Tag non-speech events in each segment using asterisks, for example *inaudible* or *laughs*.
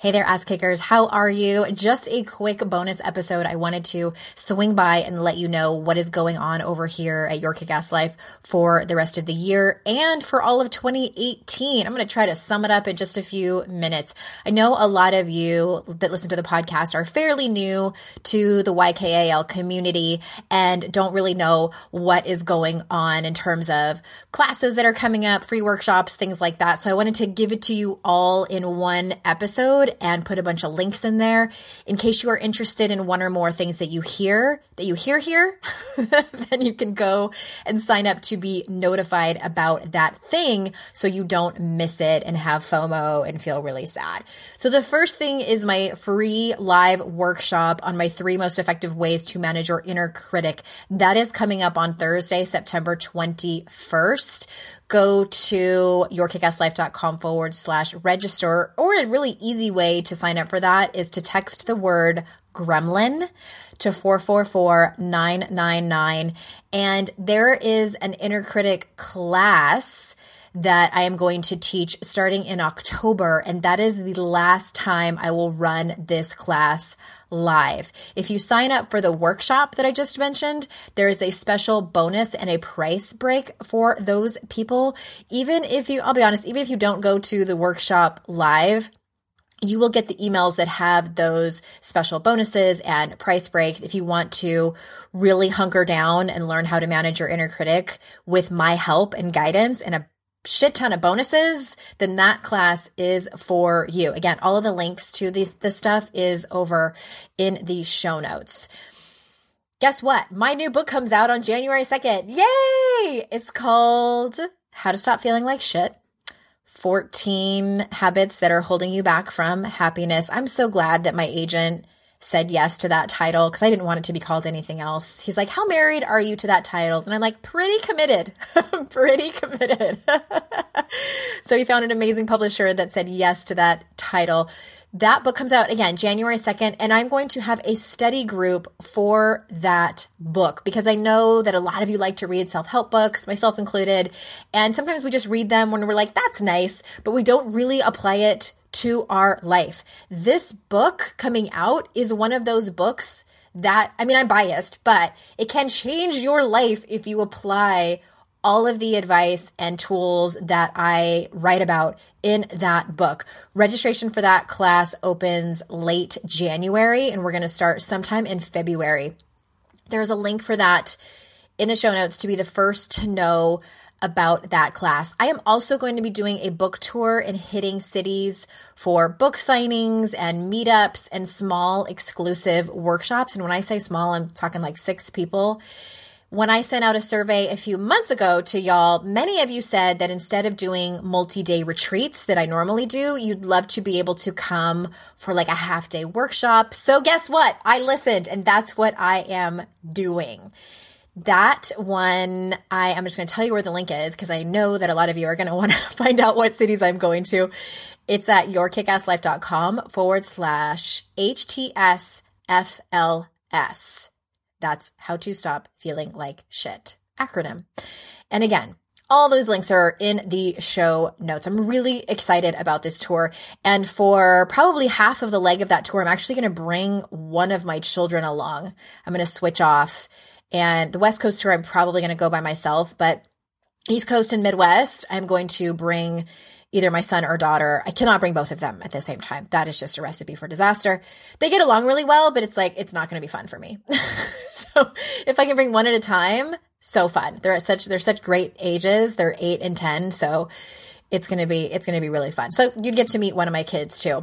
Hey there, ass kickers. How are you? Just a quick bonus episode. I wanted to swing by and let you know what is going on over here at Your Kick Ass Life for the rest of the year and for all of 2018. I'm going to try to sum it up in just a few minutes. I know a lot of you that listen to the podcast are fairly new to the YKAL community and don't really know what is going on in terms of classes that are coming up, free workshops, things like that. So I wanted to give it to you all in one episode episode and put a bunch of links in there in case you are interested in one or more things that you hear that you hear here *laughs* then you can go and sign up to be notified about that thing so you don't miss it and have FOMO and feel really sad. So the first thing is my free live workshop on my three most effective ways to manage your inner critic. That is coming up on Thursday, September 21st go to yourkickasslife.com forward slash register. Or a really easy way to sign up for that is to text the word gremlin to 444-999. And there is an inner critic class that I am going to teach starting in October. And that is the last time I will run this class live. If you sign up for the workshop that I just mentioned, there is a special bonus and a price break for those people. Even if you, I'll be honest, even if you don't go to the workshop live, you will get the emails that have those special bonuses and price breaks if you want to really hunker down and learn how to manage your inner critic with my help and guidance and a shit ton of bonuses, then that class is for you. Again, all of the links to these the stuff is over in the show notes. Guess what? My new book comes out on January 2nd. Yay! It's called How to Stop Feeling Like Shit. 14 habits that are holding you back from happiness. I'm so glad that my agent said yes to that title because I didn't want it to be called anything else. He's like, How married are you to that title? And I'm like, Pretty committed. *laughs* pretty committed. *laughs* so he found an amazing publisher that said yes to that title. That book comes out again January 2nd, and I'm going to have a study group for that book because I know that a lot of you like to read self help books, myself included. And sometimes we just read them when we're like, That's nice, but we don't really apply it to our life. This book coming out is one of those books that, I mean, I'm biased, but it can change your life if you apply all of the advice and tools that I write about in that book. Registration for that class opens late January, and we're going to start sometime in February. There's a link for that in the show notes to be the first to know about that class. I am also going to be doing a book tour in hitting cities for book signings and meetups and small exclusive workshops. And when I say small, I'm talking like six people. When I sent out a survey a few months ago to y'all, many of you said that instead of doing multi day retreats that I normally do, you'd love to be able to come for like a half day workshop. So guess what? I listened and that's what I am doing that one, I am just going to tell you where the link is because I know that a lot of you are going *laughs* to want to find out what cities I'm going to. It's at yourkickasslife.com forward slash HTSFLS. That's how to stop feeling like shit acronym. And again, all those links are in the show notes. I'm really excited about this tour. And for probably half of the leg of that tour, I'm actually going to bring one of my children along. I'm going to switch off And the West Coast tour, I'm probably going to go by myself, but East Coast and Midwest, I'm going to bring either my son or daughter. I cannot bring both of them at the same time. That is just a recipe for disaster. They get along really well, but it's like, it's not going to be fun for me. *laughs* so if I can bring one at a time, so fun. They're at such, they're such great ages. They're eight and 10. So it's going to be, it's going to be really fun. So you'd get to meet one of my kids too.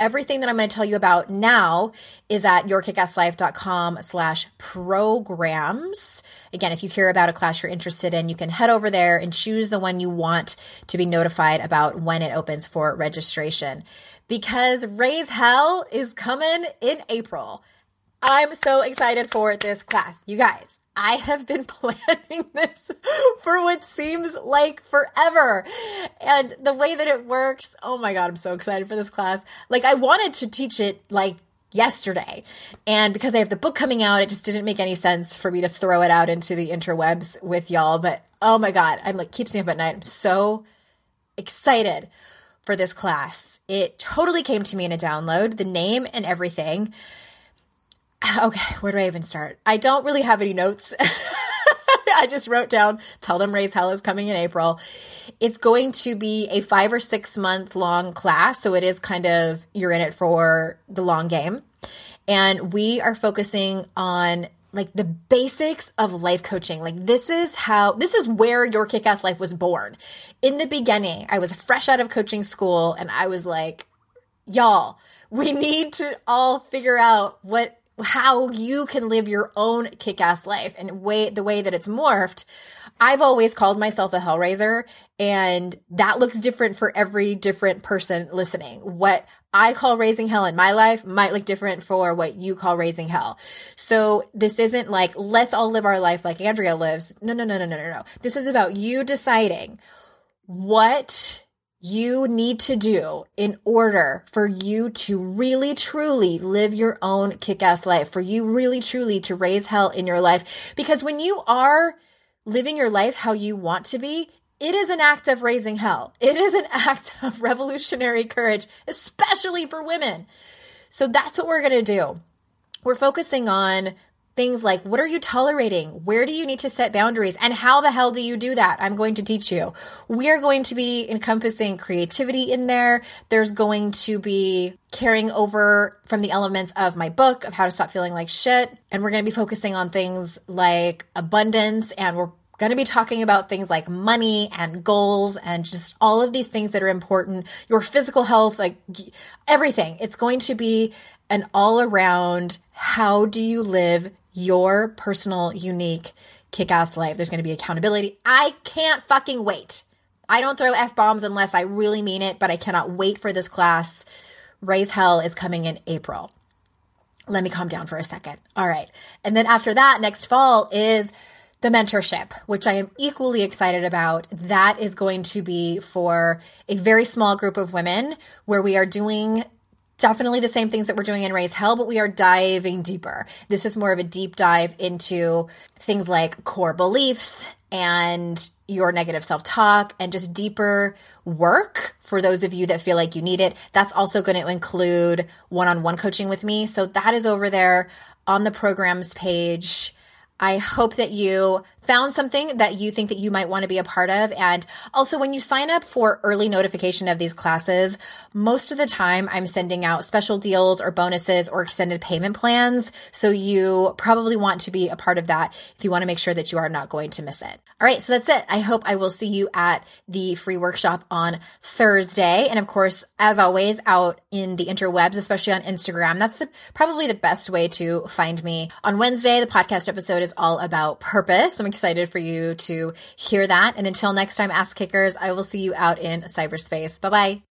everything that I'm going to tell you about now is at yourkickasslife.com slash programs. Again, if you hear about a class you're interested in, you can head over there and choose the one you want to be notified about when it opens for registration. Because Raise Hell is coming in April. I'm so excited for this class. You guys, I have been *laughs* planning this for what seems like forever. And the way that it works, oh my God, I'm so excited for this class. Like, I wanted to teach it like yesterday. And because I have the book coming out, it just didn't make any sense for me to throw it out into the interwebs with y'all. But oh my God, I'm like, keeps me up at night. I'm so excited for this class. It totally came to me in a download, the name and everything. *sighs* Okay, where do I even start? I don't really have any notes. *laughs* I just wrote down, tell them Raise Hell is coming in April. It's going to be a five or six month long class. So it is kind of, you're in it for the long game. And we are focusing on like the basics of life coaching. Like this is how, this is where your kick ass life was born. In the beginning, I was fresh out of coaching school and I was like, y'all, we need to all figure out what how you can live your own kick-ass life and way the way that it's morphed i've always called myself a hellraiser and that looks different for every different person listening. What i call raising hell in my life might look different for what you call raising hell. So this isn't like let's all live our life like andrea lives. No no no no no no no. This is about you deciding what you need to do in order for you to really truly live your own kick ass life, for you really truly to raise hell in your life. Because when you are living your life how you want to be, it is an act of raising hell. It is an *laughs* act of revolutionary courage, especially for women. So that's what we're going to do. We're focusing on things like what are you tolerating? Where do you need to set boundaries? And how the hell do you do that? I'm going to teach you. We are going to be encompassing creativity in there. There's going to be carrying over from the elements of my book of how to stop feeling like shit. And we're going to be focusing on things like abundance and we're going to be talking about things like money and goals and just all of these things that are important, your physical health, like everything. It's going to be an all around how do you live your personal, unique, kick ass life. There's going to be accountability. I can't fucking wait. I don't throw F bombs unless I really mean it, but I cannot wait for this class. Raise Hell is coming in April. Let me calm down for a second. All right. And then after that, next fall is the mentorship, which I am equally excited about. That is going to be for a very small group of women where we are doing definitely the same things that we're doing in Raise Hell, but we are diving deeper. This is more of a deep dive into things like core beliefs and your negative self talk and just deeper work for those of you that feel like you need it. That's also going to include one on one coaching with me. So that is over there on the programs page. I hope that you found something that you think that you might want to be a part of. And also when you sign up for early notification of these classes, most of the time I'm sending out special deals or bonuses or extended payment plans. So you probably want to be a part of that if you want to make sure that you are not going to miss it. All right. So that's it. I hope I will see you at the free workshop on Thursday. And of course, as always, out in the interwebs, especially on Instagram. That's the probably the best way to find me. On Wednesday, the podcast episode is all about purpose. I'm excited for you to hear that. And until next time, Ask Kickers, I will see you out in cyberspace. Bye bye.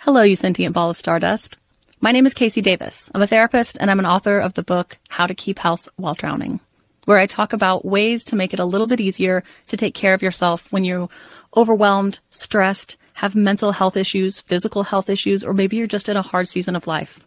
Hello, you sentient ball of stardust. My name is KC Davis. I'm a therapist and I'm an author of the book How to Keep House While Drowning, where I talk about ways to make it a little bit easier to take care of yourself when you're overwhelmed, stressed, have mental health issues, physical health issues, or maybe you're just in a hard season of life.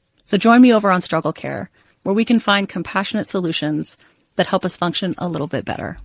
So join me over on Struggle Care, where we can find compassionate solutions that help us function a little bit better.